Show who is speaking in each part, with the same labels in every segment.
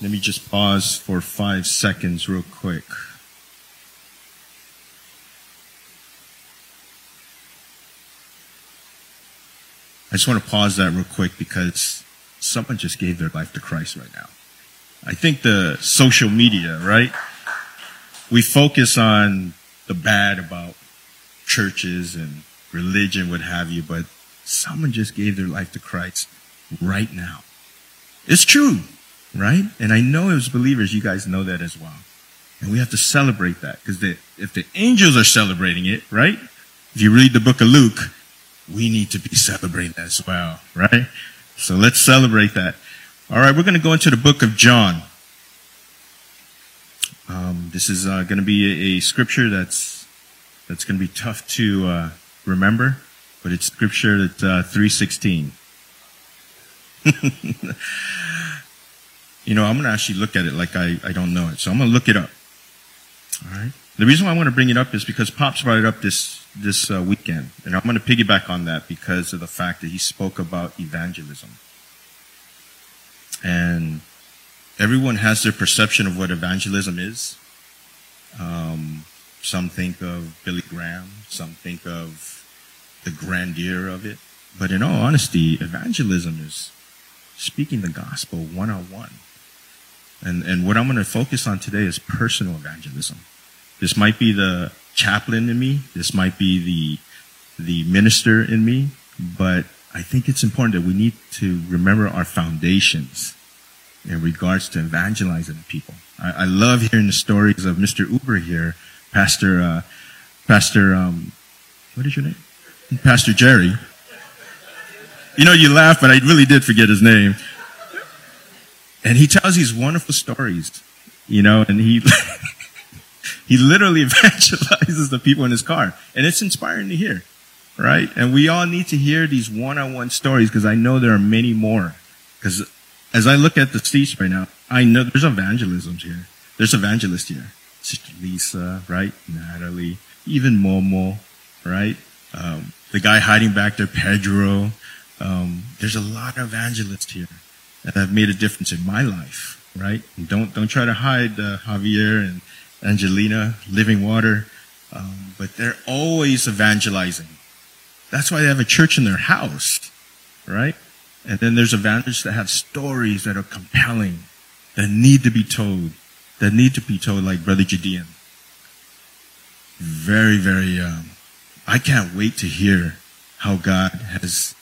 Speaker 1: Let me just pause for five seconds real quick. I just want to pause that real quick because someone just gave their life to Christ right now. I think the social media, right? We focus on the bad about churches and religion, what have you, but someone just gave their life to Christ right now. It's true, right? And I know as believers, you guys know that as well. And we have to celebrate that because if the angels are celebrating it, right? If you read the book of Luke, we need to be celebrating that as well, right? So let's celebrate that. All right, we're going to go into the book of John. Um, this is uh, going to be a, a, scripture that's that's going to be tough to uh, remember, but it's scripture at uh, three sixteen. you know, I'm going to actually look at it like I, I don't know it, so I'm going to look it up. All right. The reason why I want to bring it up is because Pops brought it up this this uh, weekend, and I'm going to piggyback on that because of the fact that he spoke about evangelism, and everyone has their perception of what evangelism is. Um, some think of Billy Graham, some think of the grandeur of it, but in all honesty, evangelism is speaking the gospel one on one. And and what I'm going to focus on today is personal evangelism. This might be the chaplain in me. This might be the the minister in me. But I think it's important that we need to remember our foundations in regards to evangelizing people. I, I love hearing the stories of Mr. Uber here, Pastor uh, Pastor um, what is your name? Pastor Jerry. You know, you laugh, but I really did forget his name. And he tells these wonderful stories, you know, and he He literally evangelizes the people in his car. And it's inspiring to hear, right? And we all need to hear these one-on-one stories because I know there are many more. Because as I look at the seats right now, I know there's evangelisms here. There's evangelists here. Sister Lisa, right? Natalie, even Momo, right? Um, the guy hiding back there, Pedro. Um, there's a lot of evangelists here that have made a difference in my life, right? And don't don't try to hide uh, Javier and Angelina, Living Water, um, but they're always evangelizing. That's why they have a church in their house, right? And then there's evangelists that have stories that are compelling, that need to be told, that need to be told, like Brother Judean. Very, very, um, I can't wait to hear how God has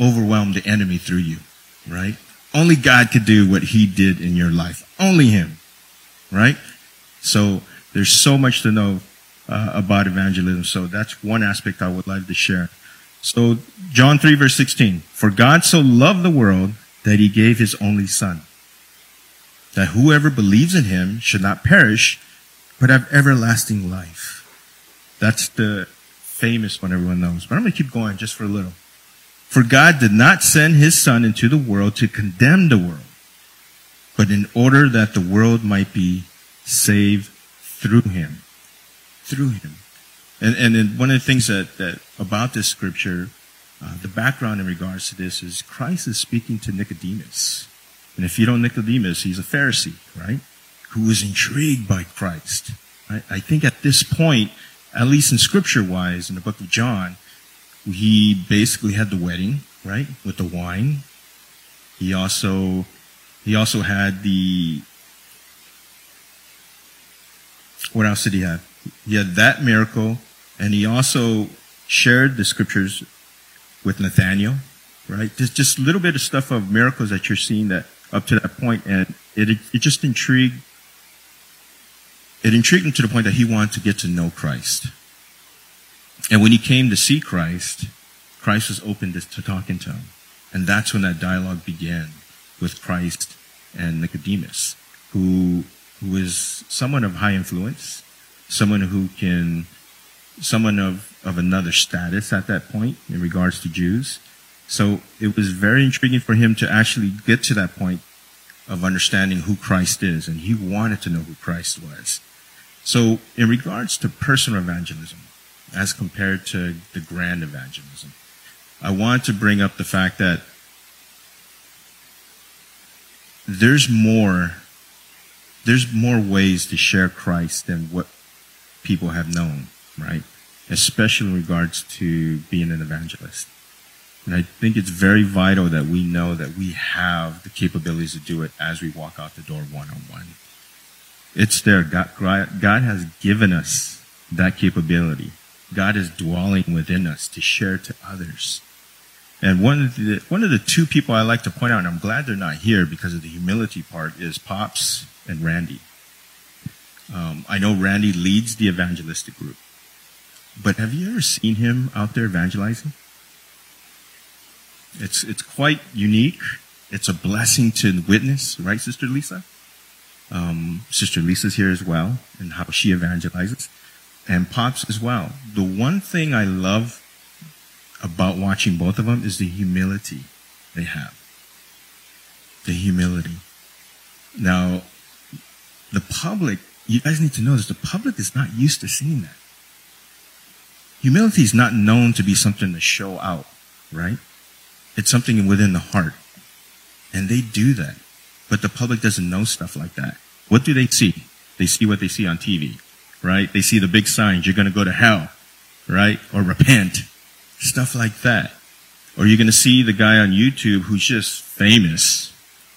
Speaker 1: overwhelmed the enemy through you, right? Only God could do what he did in your life. Only him, right? So there's so much to know uh, about evangelism. So that's one aspect I would like to share. So John 3 verse 16. For God so loved the world that he gave his only son. That whoever believes in him should not perish, but have everlasting life. That's the famous one everyone knows. But I'm going to keep going just for a little. For God did not send his son into the world to condemn the world, but in order that the world might be saved through him. Through him. And, and one of the things that, that about this scripture, uh, the background in regards to this is Christ is speaking to Nicodemus. And if you don't know Nicodemus, he's a Pharisee, right? Who was intrigued by Christ. I, I think at this point, at least in scripture wise, in the book of John, he basically had the wedding, right? With the wine. He also, he also had the what else did he have? He had that miracle, and he also shared the scriptures with Nathaniel, right? Just just a little bit of stuff of miracles that you're seeing that up to that point, and it it just intrigued. It intrigued him to the point that he wanted to get to know Christ. And when he came to see Christ, Christ was open to, to talking to him. And that's when that dialogue began with Christ and Nicodemus, who who is someone of high influence, someone who can, someone of, of another status at that point in regards to Jews. So it was very intriguing for him to actually get to that point of understanding who Christ is, and he wanted to know who Christ was. So in regards to personal evangelism, as compared to the grand evangelism, I want to bring up the fact that there's more there's more ways to share Christ than what people have known, right? Especially in regards to being an evangelist. And I think it's very vital that we know that we have the capabilities to do it as we walk out the door one on one. It's there. God, God has given us that capability. God is dwelling within us to share to others. And one of the one of the two people I like to point out, and I'm glad they're not here because of the humility part, is Pops and Randy. Um, I know Randy leads the evangelistic group, but have you ever seen him out there evangelizing? It's it's quite unique. It's a blessing to witness, right, Sister Lisa? Um, Sister Lisa's here as well, and how she evangelizes, and Pops as well. The one thing I love about watching both of them is the humility they have. The humility. Now, the public, you guys need to know this, the public is not used to seeing that. Humility is not known to be something to show out, right? It's something within the heart. And they do that. But the public doesn't know stuff like that. What do they see? They see what they see on TV, right? They see the big signs, you're going to go to hell, right? Or repent. Stuff like that. Or you're going to see the guy on YouTube who's just famous.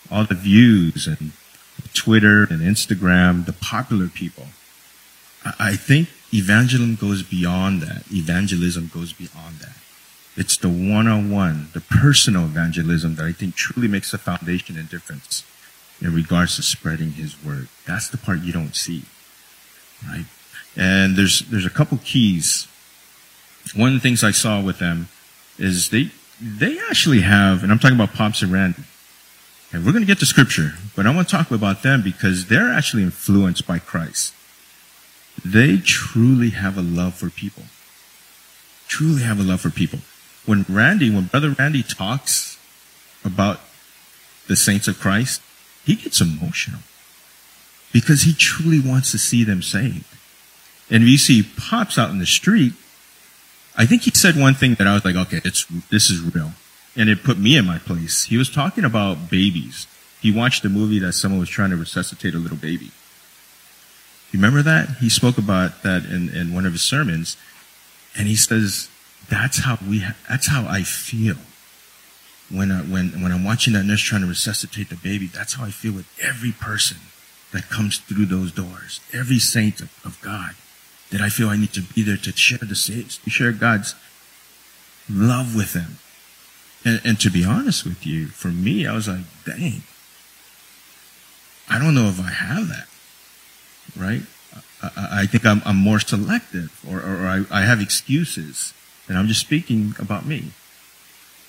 Speaker 1: All the views and Twitter and Instagram, the popular people. I think evangelism goes beyond that. Evangelism goes beyond that. It's the one-on-one, the personal evangelism that I think truly makes a foundation and difference in regards to spreading his word. That's the part you don't see. Right? And there's there's a couple keys one of the things I saw with them is they they actually have, and I'm talking about Pops and Randy. And we're going to get to scripture, but I want to talk about them because they're actually influenced by Christ. They truly have a love for people. Truly have a love for people. When Randy, when Brother Randy talks about the saints of Christ, he gets emotional because he truly wants to see them saved. And you see Pops out in the street, I think he said one thing that I was like, okay, it's, this is real. And it put me in my place. He was talking about babies. He watched a movie that someone was trying to resuscitate a little baby. You remember that? He spoke about that in, in one of his sermons. And he says, that's how we, ha- that's how I feel when, I, when, when I'm watching that nurse trying to resuscitate the baby. That's how I feel with every person that comes through those doors. Every saint of, of God that I feel I need to be there to share the to share God's love with them. And, and to be honest with you, for me, I was like, dang, I don't know if I have that, right? I, I think I'm, I'm, more selective or, or I, I, have excuses and I'm just speaking about me.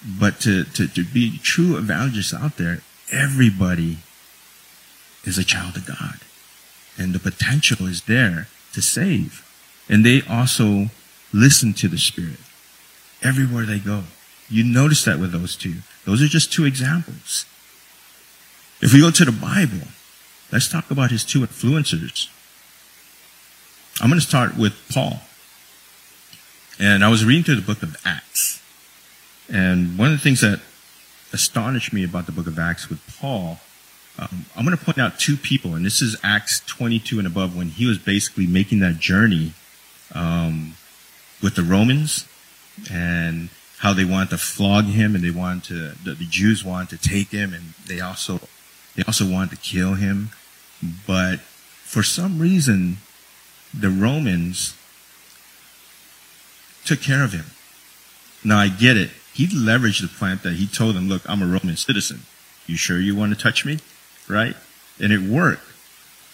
Speaker 1: But to, to, to be true evangelists out there, everybody is a child of God and the potential is there to save. And they also listen to the Spirit everywhere they go. You notice that with those two. Those are just two examples. If we go to the Bible, let's talk about his two influencers. I'm going to start with Paul. And I was reading through the book of Acts. And one of the things that astonished me about the book of Acts with Paul, um, I'm going to point out two people, and this is Acts 22 and above when he was basically making that journey um, with the Romans and how they wanted to flog him and they wanted to, the, the Jews wanted to take him and they also, they also wanted to kill him. But for some reason, the Romans took care of him. Now I get it. He leveraged the plant that he told them, look, I'm a Roman citizen. You sure you want to touch me? Right? And it worked.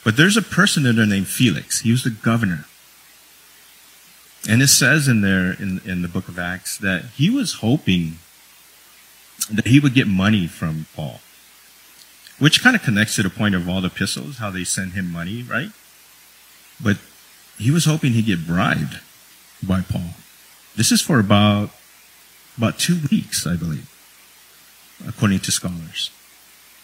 Speaker 1: But there's a person in there named Felix. He was the governor. And it says in there in, in the book of Acts that he was hoping that he would get money from Paul, which kind of connects to the point of all the epistles, how they send him money, right? But he was hoping he'd get bribed by Paul. This is for about, about two weeks, I believe, according to scholars.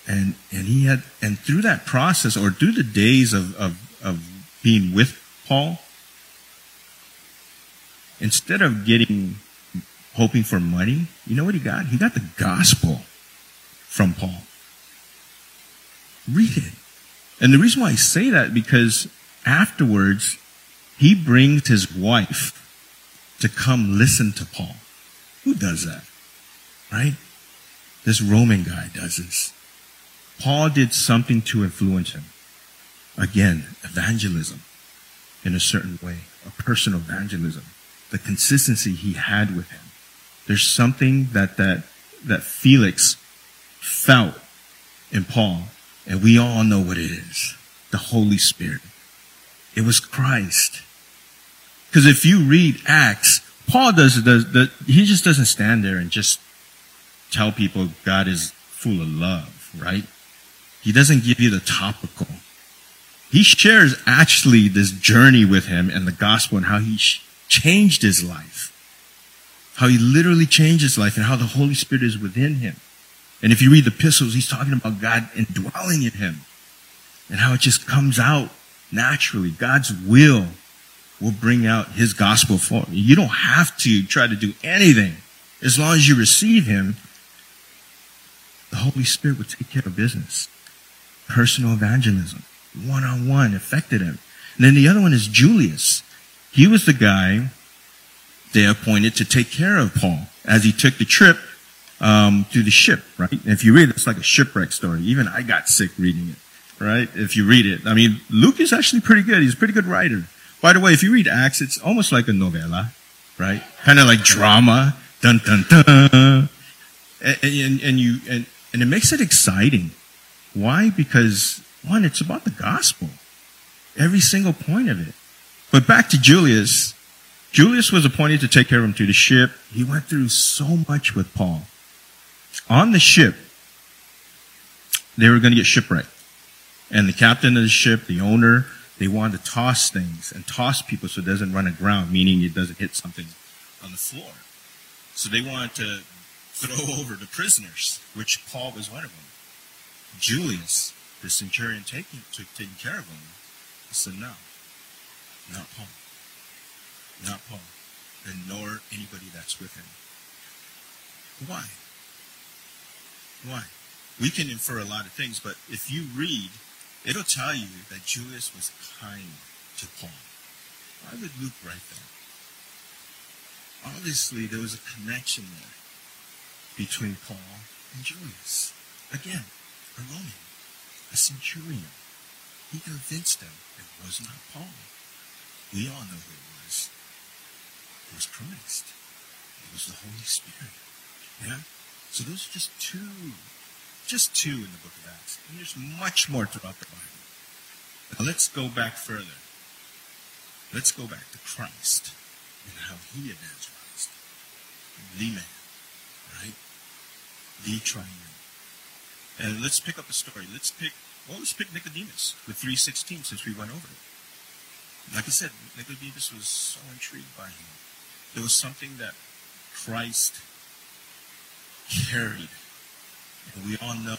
Speaker 1: And, and he had, and through that process or through the days of, of, of being with Paul, instead of getting hoping for money, you know what he got? He got the gospel from Paul. Read it. And the reason why I say that because afterwards he brings his wife to come listen to Paul. Who does that? Right? This Roman guy does this. Paul did something to influence him. Again, evangelism in a certain way, a personal evangelism, the consistency he had with him. There's something that, that, that Felix felt in Paul, and we all know what it is. The Holy Spirit. It was Christ. Because if you read Acts, Paul does, does, does, he just doesn't stand there and just tell people God is full of love, right? He doesn't give you the topical. He shares actually this journey with him and the gospel and how he changed his life. How he literally changed his life and how the Holy Spirit is within him. And if you read the epistles, he's talking about God indwelling in him and how it just comes out naturally. God's will will bring out his gospel for you. You don't have to try to do anything. As long as you receive him, the Holy Spirit will take care of business. Personal evangelism, one on one, affected him. And then the other one is Julius. He was the guy they appointed to take care of Paul as he took the trip um, to the ship, right? And if you read it, it's like a shipwreck story. Even I got sick reading it, right? If you read it. I mean, Luke is actually pretty good. He's a pretty good writer. By the way, if you read Acts, it's almost like a novella, right? Kind of like drama. Dun, dun, dun. And, and, and you, and, and it makes it exciting. Why? Because one, it's about the gospel. Every single point of it. But back to Julius. Julius was appointed to take care of him to the ship. He went through so much with Paul. On the ship, they were going to get shipwrecked. And the captain of the ship, the owner, they wanted to toss things and toss people so it doesn't run aground, meaning it doesn't hit something on the floor. So they wanted to throw over the prisoners, which Paul was one of them. Julius, the centurion taking, took, taking care of him, said, no, not Paul. Not Paul. And nor anybody that's with him. Why? Why? We can infer a lot of things, but if you read, it'll tell you that Julius was kind to Paul. Why would Luke write that? Obviously, there was a connection there between Paul and Julius. Again, a Roman, a centurion. He convinced them it was not Paul. We all know who it was. It was Christ. It was the Holy Spirit. Yeah? So those are just two, just two in the book of Acts. And there's much more throughout the Bible. Now let's go back further. Let's go back to Christ and how he evangelized. The man, right? The triune. And let's pick up a story. Let's pick, well, let's pick Nicodemus with 316 since we went over it. Like I said, Nicodemus was so intrigued by him. There was something that Christ carried. And we all know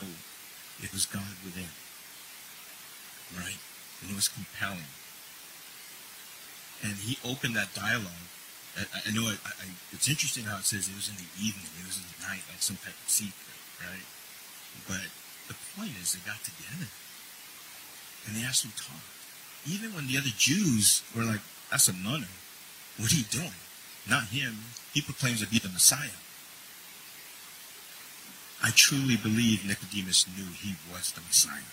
Speaker 1: it was God within. Right? And it was compelling. And he opened that dialogue. I, I know it, I, it's interesting how it says it was in the evening, it was in the night, like some type of secret, right? But the point is, they got together and they actually talked. Even when the other Jews were like, "That's a no What are you doing?" Not him. He proclaims to be the Messiah. I truly believe Nicodemus knew he was the Messiah,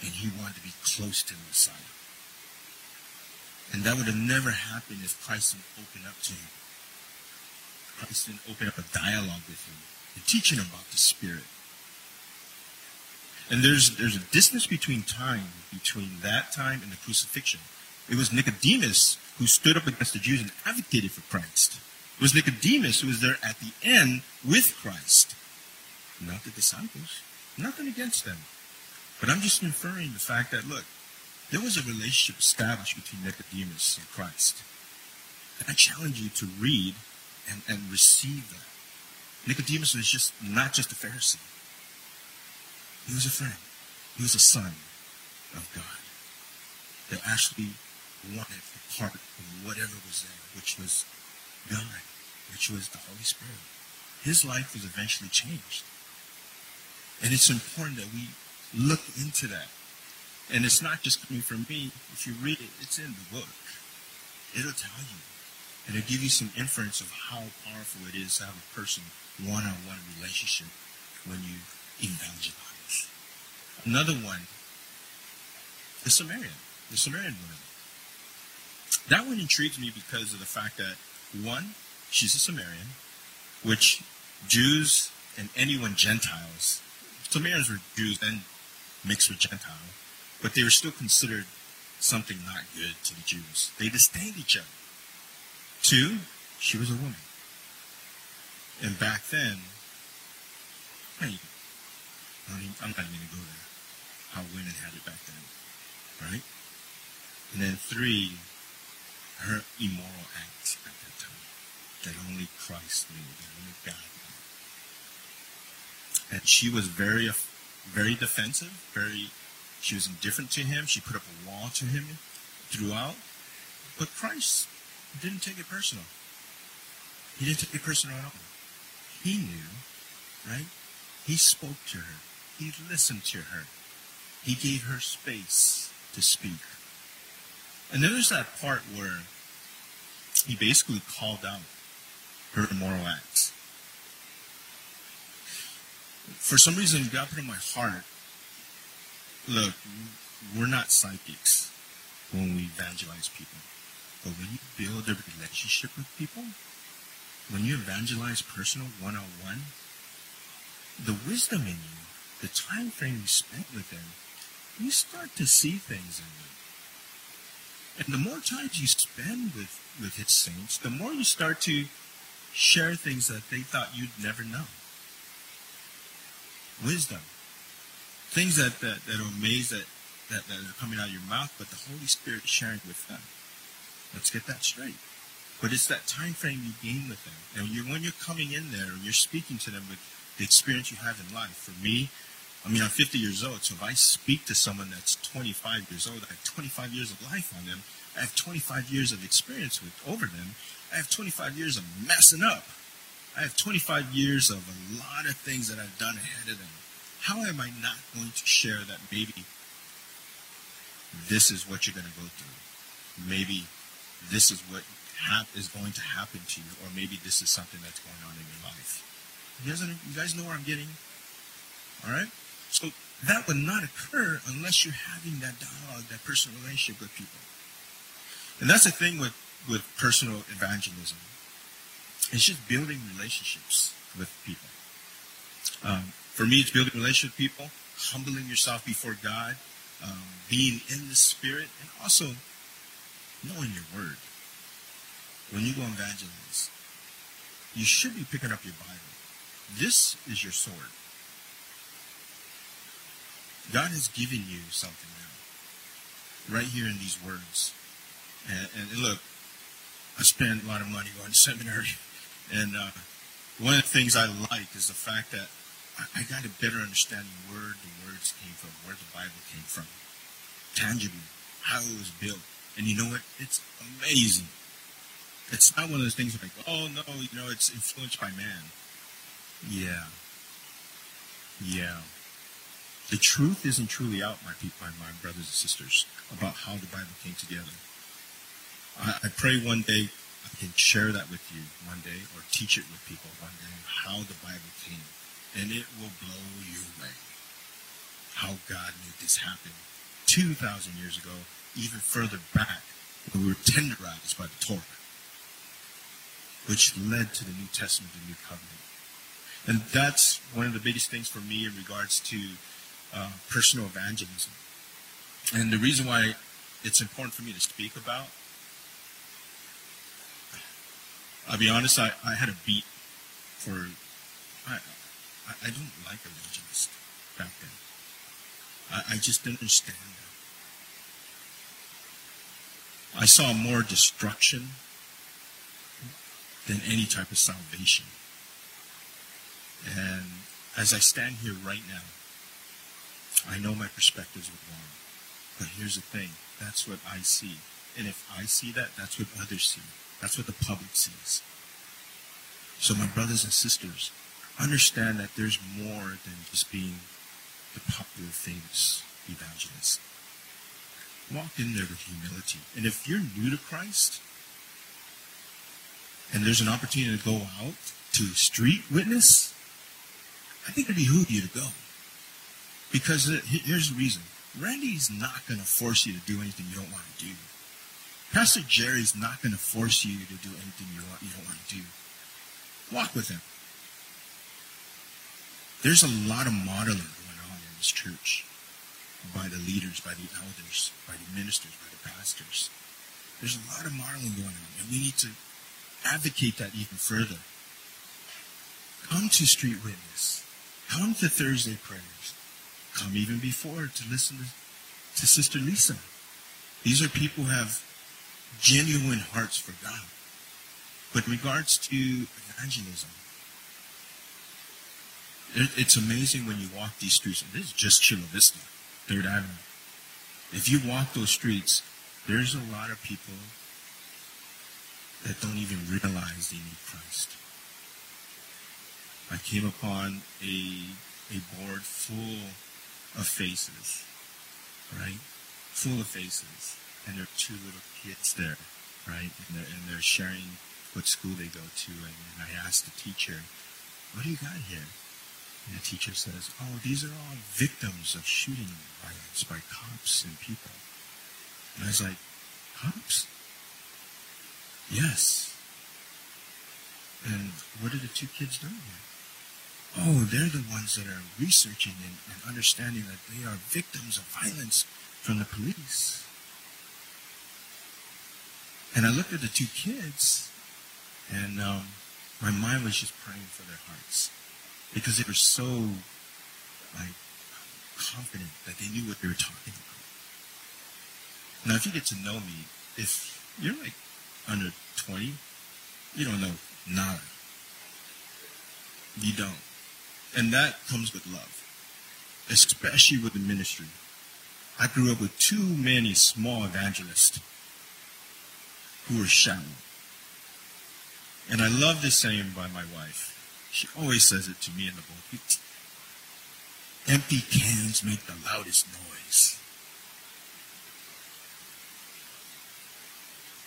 Speaker 1: and he wanted to be close to the Messiah. And that would have never happened if Christ didn't open up to him. Christ didn't open up a dialogue with him and teach him about the Spirit. And there's, there's a distance between time, between that time and the crucifixion. It was Nicodemus who stood up against the Jews and advocated for Christ. It was Nicodemus who was there at the end with Christ. Not the disciples. Nothing against them. But I'm just inferring the fact that, look, there was a relationship established between Nicodemus and Christ. And I challenge you to read and, and receive that. Nicodemus was just not just a Pharisee. He was a friend. He was a son of God that actually wanted a part of whatever was there, which was God, which was the Holy Spirit. His life was eventually changed. And it's important that we Look into that. And it's not just coming from me. If you read it, it's in the book. It'll tell you. And it'll give you some inference of how powerful it is to have a person one-on-one relationship when you evangelize. Another one, the Samaritan, the Samaritan woman. That one intrigues me because of the fact that, one, she's a Samaritan, which Jews and anyone Gentiles, Samaritans were Jews and mixed with Gentile, but they were still considered something not good to the Jews. They disdained each other. Two, she was a woman. And back then, hey, I'm not even going to go there. How women had it back then, right? And then three, her immoral acts at that time that only Christ knew, that only God knew. And she was very, very defensive, very, she was indifferent to him. She put up a wall to him throughout. But Christ didn't take it personal. He didn't take it personal at all. He knew, right? He spoke to her. He listened to her. He gave her space to speak. And then there's that part where he basically called out her immoral acts. For some reason, God put in my heart, look, we're not psychics when we evangelize people. But when you build a relationship with people, when you evangelize personal one-on-one, the wisdom in you, the time frame you spent with them, you start to see things in them. And the more times you spend with, with his saints, the more you start to share things that they thought you'd never know. Wisdom. Things that, that, that are amazed that, that, that are coming out of your mouth, but the Holy Spirit sharing with them. Let's get that straight. But it's that time frame you gain with them. And you, when you're coming in there you're speaking to them with the experience you have in life. For me, I mean, I'm 50 years old, so if I speak to someone that's 25 years old, I have 25 years of life on them. I have 25 years of experience with over them. I have 25 years of messing up. I have 25 years of a lot of things that I've done ahead of them. How am I not going to share that maybe this is what you're going to go through? Maybe this is what hap- is going to happen to you, or maybe this is something that's going on in your life. You guys, you guys know where I'm getting? All right? So that would not occur unless you're having that dialogue, that personal relationship with people. And that's the thing with, with personal evangelism. It's just building relationships with people. Um, for me, it's building relationships with people, humbling yourself before God, um, being in the Spirit, and also knowing your Word. When you go evangelize, you should be picking up your Bible. This is your sword. God has given you something now, right here in these words. And, and look, I spent a lot of money going to seminary, and uh, one of the things I like is the fact that I, I got a better understanding where the words came from, where the Bible came from, tangibly, how it was built. And you know what? It's amazing. It's not one of those things like, oh no, you know, it's influenced by man. Yeah. Yeah. The truth isn't truly out, my people, my brothers and sisters, about how the Bible came together. I, I pray one day I can share that with you one day or teach it with people one day how the Bible came. And it will blow you away. How God made this happen 2,000 years ago, even further back when we were tenderized by the Torah which led to the New Testament, and the New Covenant. And that's one of the biggest things for me in regards to uh, personal evangelism. And the reason why it's important for me to speak about, I'll be honest, I, I had a beat for, I, I, don't like evangelists back then. I, I just didn't understand. I saw more destruction than any type of salvation. And as I stand here right now, I know my perspectives are wrong. But here's the thing. That's what I see. And if I see that, that's what others see. That's what the public sees. So my brothers and sisters, understand that there's more than just being the popular, famous evangelist. Walk in there with humility. And if you're new to Christ, and there's an opportunity to go out to street witness, I think it behoove you to go. Because here's the reason. Randy's not going to force you to do anything you don't want to do. Pastor Jerry's not going to force you to do anything you, want, you don't want to do. Walk with him. There's a lot of modeling going on in this church by the leaders, by the elders, by the ministers, by the pastors. There's a lot of modeling going on, and we need to advocate that even further. Come to Street Witness. Come to Thursday prayers. Come even before to listen to, to Sister Lisa. These are people who have genuine hearts for God. But in regards to evangelism, it's amazing when you walk these streets. This is just Chula Vista, Third Avenue. If you walk those streets, there's a lot of people that don't even realize they need Christ. I came upon a a board full of faces, right? Full of faces, and there are two little kids there, right? And they're, and they're sharing what school they go to, and, and I asked the teacher, "What do you got here?" And the teacher says, "Oh, these are all victims of shooting violence by cops and people." And I was like, "Cops?" Yes. And what are the two kids doing here? Oh, they're the ones that are researching and, and understanding that they are victims of violence from the police. And I looked at the two kids, and um, my mind was just praying for their hearts because they were so like confident that they knew what they were talking about. Now, if you get to know me, if you're like under 20, you don't know nada. You don't. And that comes with love, especially with the ministry. I grew up with too many small evangelists who were shallow. And I love this saying by my wife. She always says it to me in the book. Empty cans make the loudest noise.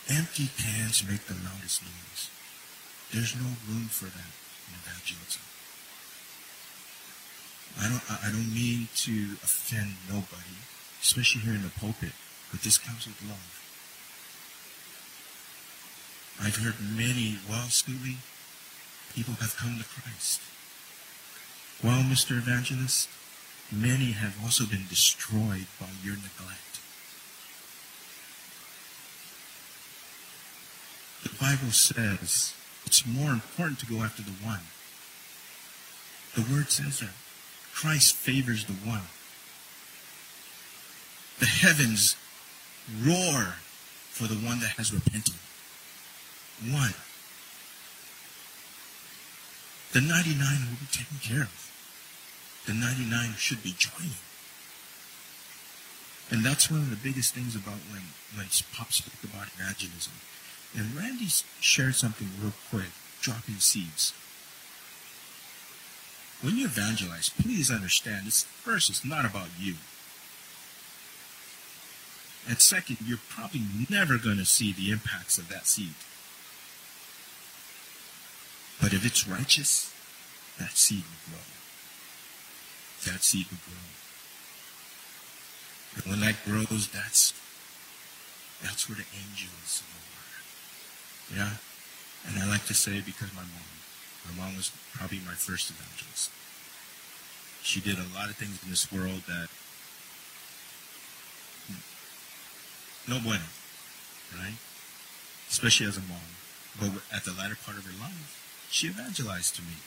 Speaker 1: Empty cans make the loudest noise. There's no room for that in evangelism. I don't, I don't mean to offend nobody, especially here in the pulpit, but this comes with love. I've heard many, well, Scooby, people have come to Christ. Well, Mr. Evangelist, many have also been destroyed by your neglect. The Bible says it's more important to go after the one. The word says that. Christ favors the one. The heavens roar for the one that has repented. One. The 99 will be taken care of. The 99 should be joining. And that's one of the biggest things about when, when Pop spoke about evangelism. And Randy shared something real quick, dropping seeds. When you evangelize, please understand this first, it's not about you. And second, you're probably never going to see the impacts of that seed. But if it's righteous, that seed will grow. That seed will grow. And when that grows, that's that's where the angels are. Yeah? And I like to say because my mom my mom was probably my first evangelist. She did a lot of things in this world that hmm, no bueno, right? Especially as a mom. But at the latter part of her life, she evangelized to me.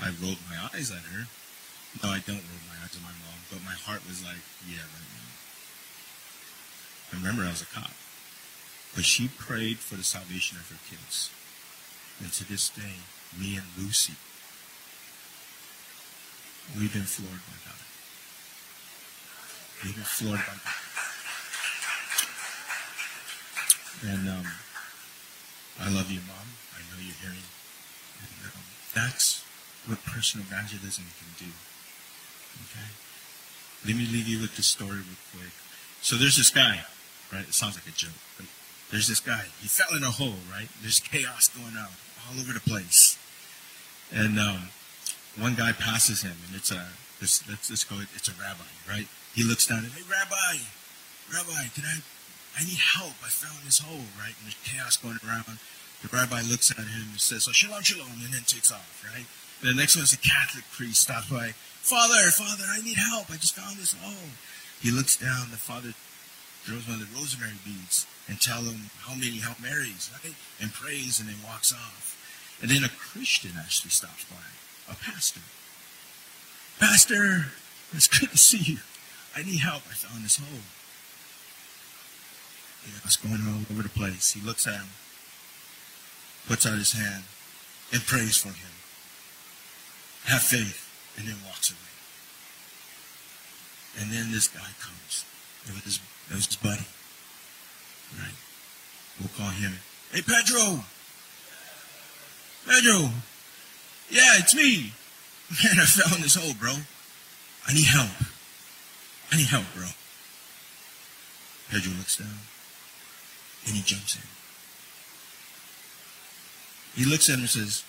Speaker 1: I rolled my eyes at her. No, I don't roll my eyes at my mom, but my heart was like, yeah, right now. I remember I was a cop. But she prayed for the salvation of her kids. And to this day, me and Lucy, we've been floored by God. We've been floored by God. And um, I love you, Mom. I know you're hearing. And um, that's what personal evangelism can do. Okay? Let me leave you with this story real quick. So there's this guy, right? It sounds like a joke, but there's this guy. He fell in a hole, right? There's chaos going on all over the place. And um, one guy passes him, and it's a let's, let's, let's go. It's a rabbi, right? He looks down and hey, Rabbi, Rabbi, can I? I need help. I fell in this hole, right? And there's chaos going around. The rabbi looks at him and says, "Oh, shalom, shalom," and then takes off, right? And the next one is a Catholic priest stops by. Father, Father, I need help. I just found this hole. He looks down. The father throws one of the rosemary beads and tell him how many Hail Marys, right? And prays and then walks off. And then a Christian actually stops by, a pastor. Pastor, it's good to see you. I need help. I found this hole. Know, it's going all over the place. He looks at him, puts out his hand, and prays for him. Have faith, and then walks away. And then this guy comes. It was his, it was his buddy. Right? We'll call him. Hey, Pedro! Pedro! Yeah, it's me. Man, I fell in this hole, bro. I need help. I need help, bro. Pedro looks down and he jumps in. He looks at him and says,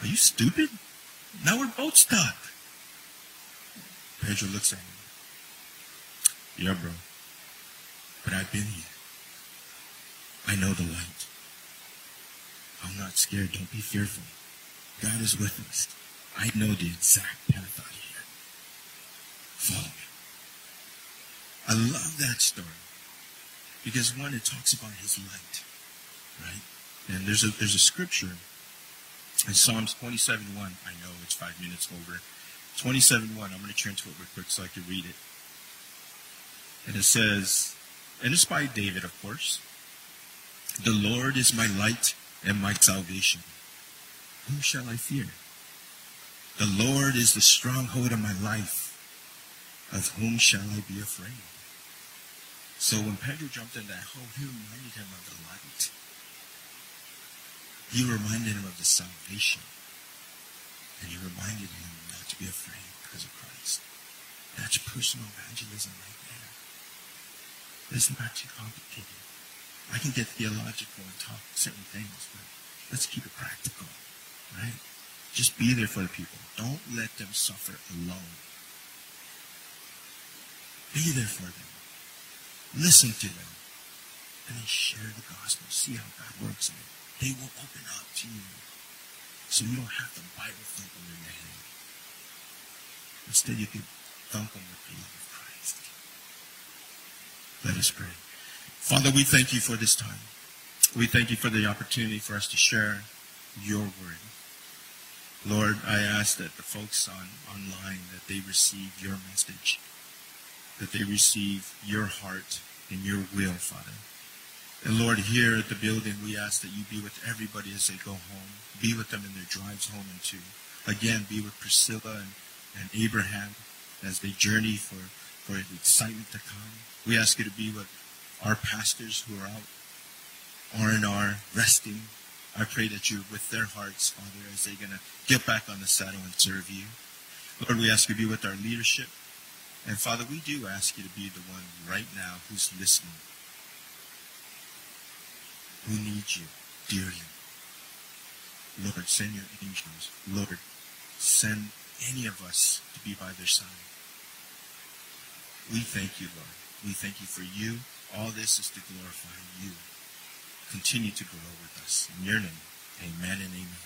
Speaker 1: Are you stupid? Now we're both stuck. Pedro looks at him. Yeah, bro. But I've been here. I know the light. I'm not scared. Don't be fearful. God is with us. I know the exact path out here. Follow me. I love that story because one, it talks about His light, right? And there's a there's a scripture in Psalms 27:1. I know it's five minutes over. 27:1. I'm going to turn to it real quick so I can read it. And it says, and it's by David, of course. The Lord is my light and my salvation. Whom shall I fear? The Lord is the stronghold of my life. Of whom shall I be afraid? So when Pedro jumped in that hole, he reminded him of the light. He reminded him of the salvation. And he reminded him not to be afraid because of Christ. That's personal evangelism right there. It's not too complicated. I can get theological and talk certain things, but let's keep it practical, right? Just be there for the people. Don't let them suffer alone. Be there for them. Listen to them. And then share the gospel. See how God works in it. They will open up to you. So you don't have to Bible thump them in the head. Instead, you can thump them with the love of Christ. Let us pray. Father, we thank you for this time. We thank you for the opportunity for us to share your word. Lord, I ask that the folks on online that they receive your message, that they receive your heart and your will, Father. And Lord, here at the building, we ask that you be with everybody as they go home. Be with them in their drives home and to. Again, be with Priscilla and, and Abraham as they journey for, for excitement to come. We ask you to be with our pastors who are out R&R resting. I pray that you're with their hearts, Father, as they're going to get back on the saddle and serve you. Lord, we ask you to be with our leadership. And Father, we do ask you to be the one right now who's listening, who needs you dearly. Lord, send your angels. Lord, send any of us to be by their side. We thank you, Lord. We thank you for you all this is to glorify you. Continue to grow with us. In your name, amen and amen.